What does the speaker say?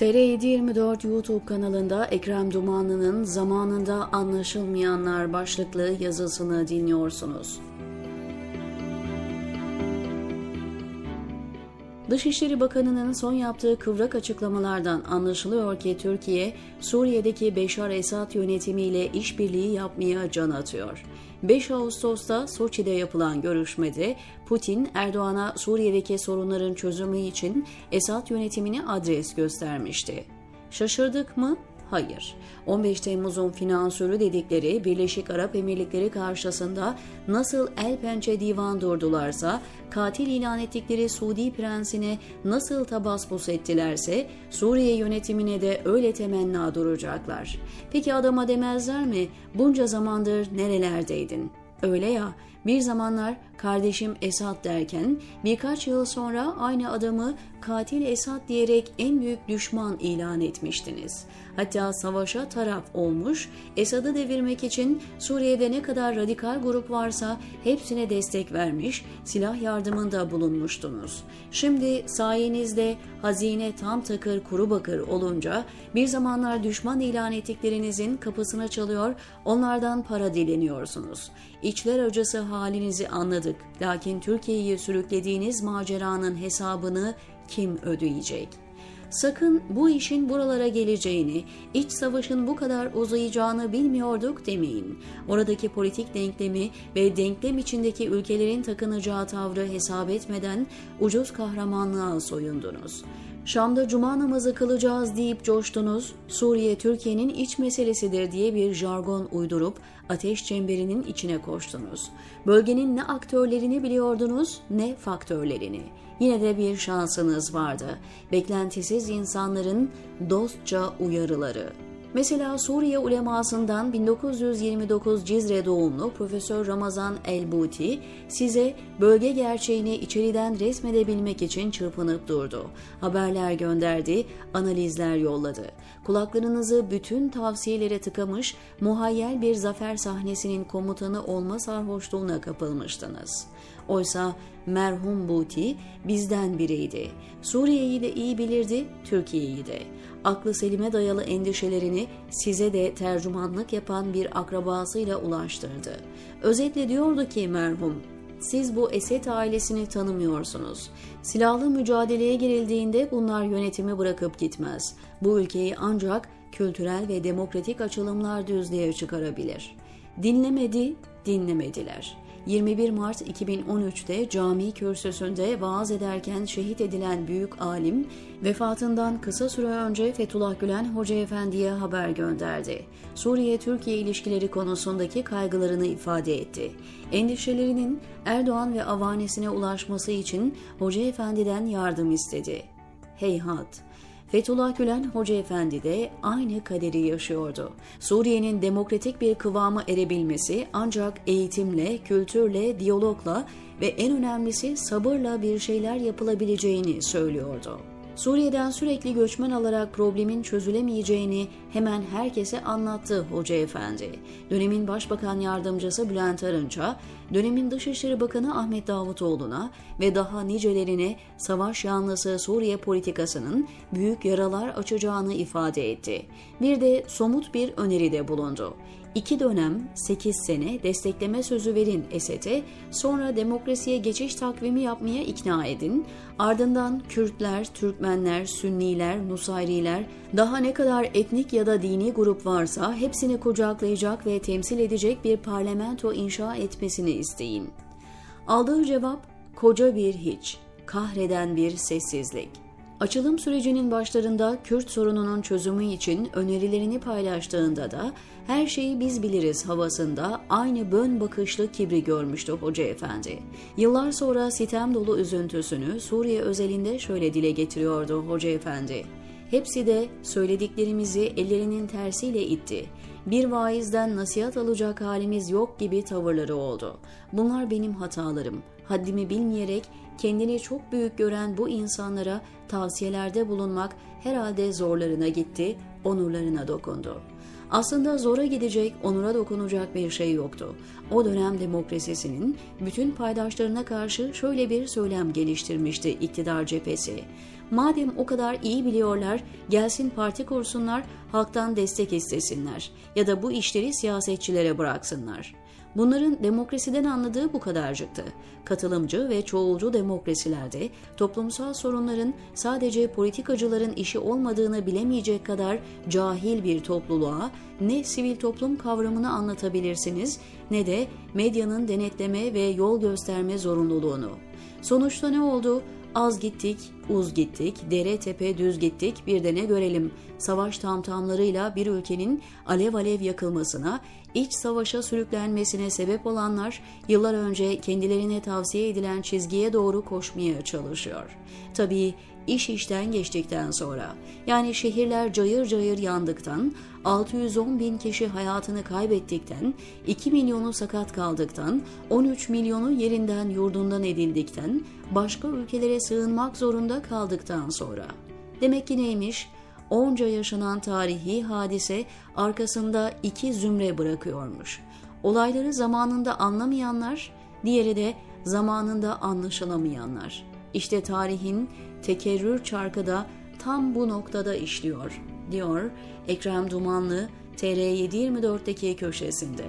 TR724 YouTube kanalında Ekrem Dumanlı'nın Zamanında Anlaşılmayanlar başlıklı yazısını dinliyorsunuz. Dışişleri Bakanı'nın son yaptığı kıvrak açıklamalardan anlaşılıyor ki Türkiye, Suriye'deki Beşar Esad yönetimiyle işbirliği yapmaya can atıyor. 5 Ağustos'ta Soçi'de yapılan görüşmede Putin, Erdoğan'a Suriye'deki sorunların çözümü için Esad yönetimini adres göstermişti. Şaşırdık mı? Hayır. 15 Temmuz'un finansörü dedikleri Birleşik Arap Emirlikleri karşısında nasıl el pençe divan durdularsa, katil ilan ettikleri Suudi prensine nasıl tabasbus ettilerse, Suriye yönetimine de öyle temenna duracaklar. Peki adama demezler mi? Bunca zamandır nerelerdeydin? Öyle ya, bir zamanlar kardeşim Esat derken birkaç yıl sonra aynı adamı katil Esat diyerek en büyük düşman ilan etmiştiniz. Hatta savaşa taraf olmuş, Esad'ı devirmek için Suriye'de ne kadar radikal grup varsa hepsine destek vermiş, silah yardımında bulunmuştunuz. Şimdi sayenizde hazine tam takır kuru bakır olunca bir zamanlar düşman ilan ettiklerinizin kapısına çalıyor, onlardan para dileniyorsunuz. İçler acısı halinizi anladık. Lakin Türkiye'yi sürüklediğiniz maceranın hesabını kim ödeyecek? Sakın bu işin buralara geleceğini, iç savaşın bu kadar uzayacağını bilmiyorduk demeyin. Oradaki politik denklemi ve denklem içindeki ülkelerin takınacağı tavrı hesap etmeden ucuz kahramanlığa soyundunuz. Şam'da cuma namazı kılacağız deyip coştunuz, Suriye Türkiye'nin iç meselesidir diye bir jargon uydurup ateş çemberinin içine koştunuz. Bölgenin ne aktörlerini biliyordunuz ne faktörlerini. Yine de bir şansınız vardı. Beklentisiz insanların dostça uyarıları. Mesela Suriye ulemasından 1929 Cizre doğumlu Profesör Ramazan Elbuti size bölge gerçeğini içeriden resmedebilmek için çırpınıp durdu. Haberler gönderdi, analizler yolladı. Kulaklarınızı bütün tavsiyelere tıkamış, muhayyel bir zafer sahnesinin komutanı olma sarhoşluğuna kapılmıştınız. Oysa merhum Buti bizden biriydi. Suriye'yi de iyi bilirdi, Türkiye'yi de. Aklı selime dayalı endişelerini size de tercümanlık yapan bir akrabasıyla ulaştırdı. Özetle diyordu ki merhum, siz bu Esed ailesini tanımıyorsunuz. Silahlı mücadeleye girildiğinde bunlar yönetimi bırakıp gitmez. Bu ülkeyi ancak kültürel ve demokratik açılımlar düzlüğe çıkarabilir. Dinlemedi, dinlemediler. 21 Mart 2013'te cami kürsüsünde vaaz ederken şehit edilen büyük alim, vefatından kısa süre önce Fethullah Gülen Hoca Efendi'ye haber gönderdi. Suriye-Türkiye ilişkileri konusundaki kaygılarını ifade etti. Endişelerinin Erdoğan ve avanesine ulaşması için Hoca Efendi'den yardım istedi. Heyhat! Fethullah Gülen Hoca Efendi de aynı kaderi yaşıyordu. Suriye'nin demokratik bir kıvama erebilmesi ancak eğitimle, kültürle, diyalogla ve en önemlisi sabırla bir şeyler yapılabileceğini söylüyordu. Suriye'den sürekli göçmen alarak problemin çözülemeyeceğini hemen herkese anlattı Hoca Efendi. Dönemin Başbakan Yardımcısı Bülent Arınç'a, dönemin Dışişleri Bakanı Ahmet Davutoğlu'na ve daha nicelerine savaş yanlısı Suriye politikasının büyük yaralar açacağını ifade etti. Bir de somut bir öneride bulundu. İki dönem 8 sene destekleme sözü verin Esed'e, sonra demokrasiye geçiş takvimi yapmaya ikna edin, ardından Kürtler, Türkmenler, Sünniler, Nusayriler, daha ne kadar etnik ya da dini grup varsa hepsini kucaklayacak ve temsil edecek bir parlamento inşa etmesini isteyin. Aldığı cevap koca bir hiç, kahreden bir sessizlik. Açılım sürecinin başlarında Kürt sorununun çözümü için önerilerini paylaştığında da her şeyi biz biliriz havasında aynı bön bakışlı kibri görmüştü Hoca Efendi. Yıllar sonra sitem dolu üzüntüsünü Suriye özelinde şöyle dile getiriyordu Hoca Efendi. Hepsi de söylediklerimizi ellerinin tersiyle itti. Bir vaizden nasihat alacak halimiz yok gibi tavırları oldu. Bunlar benim hatalarım. Haddimi bilmeyerek kendini çok büyük gören bu insanlara tavsiyelerde bulunmak herhalde zorlarına gitti, onurlarına dokundu. Aslında zora gidecek, onura dokunacak bir şey yoktu. O dönem demokrasisinin bütün paydaşlarına karşı şöyle bir söylem geliştirmişti iktidar cephesi. Madem o kadar iyi biliyorlar, gelsin parti kursunlar, halktan destek istesinler ya da bu işleri siyasetçilere bıraksınlar. Bunların demokrasiden anladığı bu kadarcıktı. Katılımcı ve çoğulcu demokrasilerde toplumsal sorunların sadece politikacıların işi olmadığını bilemeyecek kadar cahil bir topluluğa ne sivil toplum kavramını anlatabilirsiniz ne de medyanın denetleme ve yol gösterme zorunluluğunu. Sonuçta ne oldu? Az gittik, uz gittik, dere tepe düz gittik bir de ne görelim. Savaş tamtamlarıyla bir ülkenin alev alev yakılmasına, iç savaşa sürüklenmesine sebep olanlar yıllar önce kendilerine tavsiye edilen çizgiye doğru koşmaya çalışıyor. Tabii iş işten geçtikten sonra yani şehirler cayır cayır yandıktan, 610 bin kişi hayatını kaybettikten, 2 milyonu sakat kaldıktan, 13 milyonu yerinden yurdundan edildikten, başka ülkelere sığınmak zorunda kaldıktan sonra. Demek ki neymiş? Onca yaşanan tarihi hadise arkasında iki zümre bırakıyormuş. Olayları zamanında anlamayanlar, diğeri de zamanında anlaşılamayanlar. İşte tarihin tekerrür çarkı da tam bu noktada işliyor, diyor Ekrem Dumanlı TR724'deki köşesinde.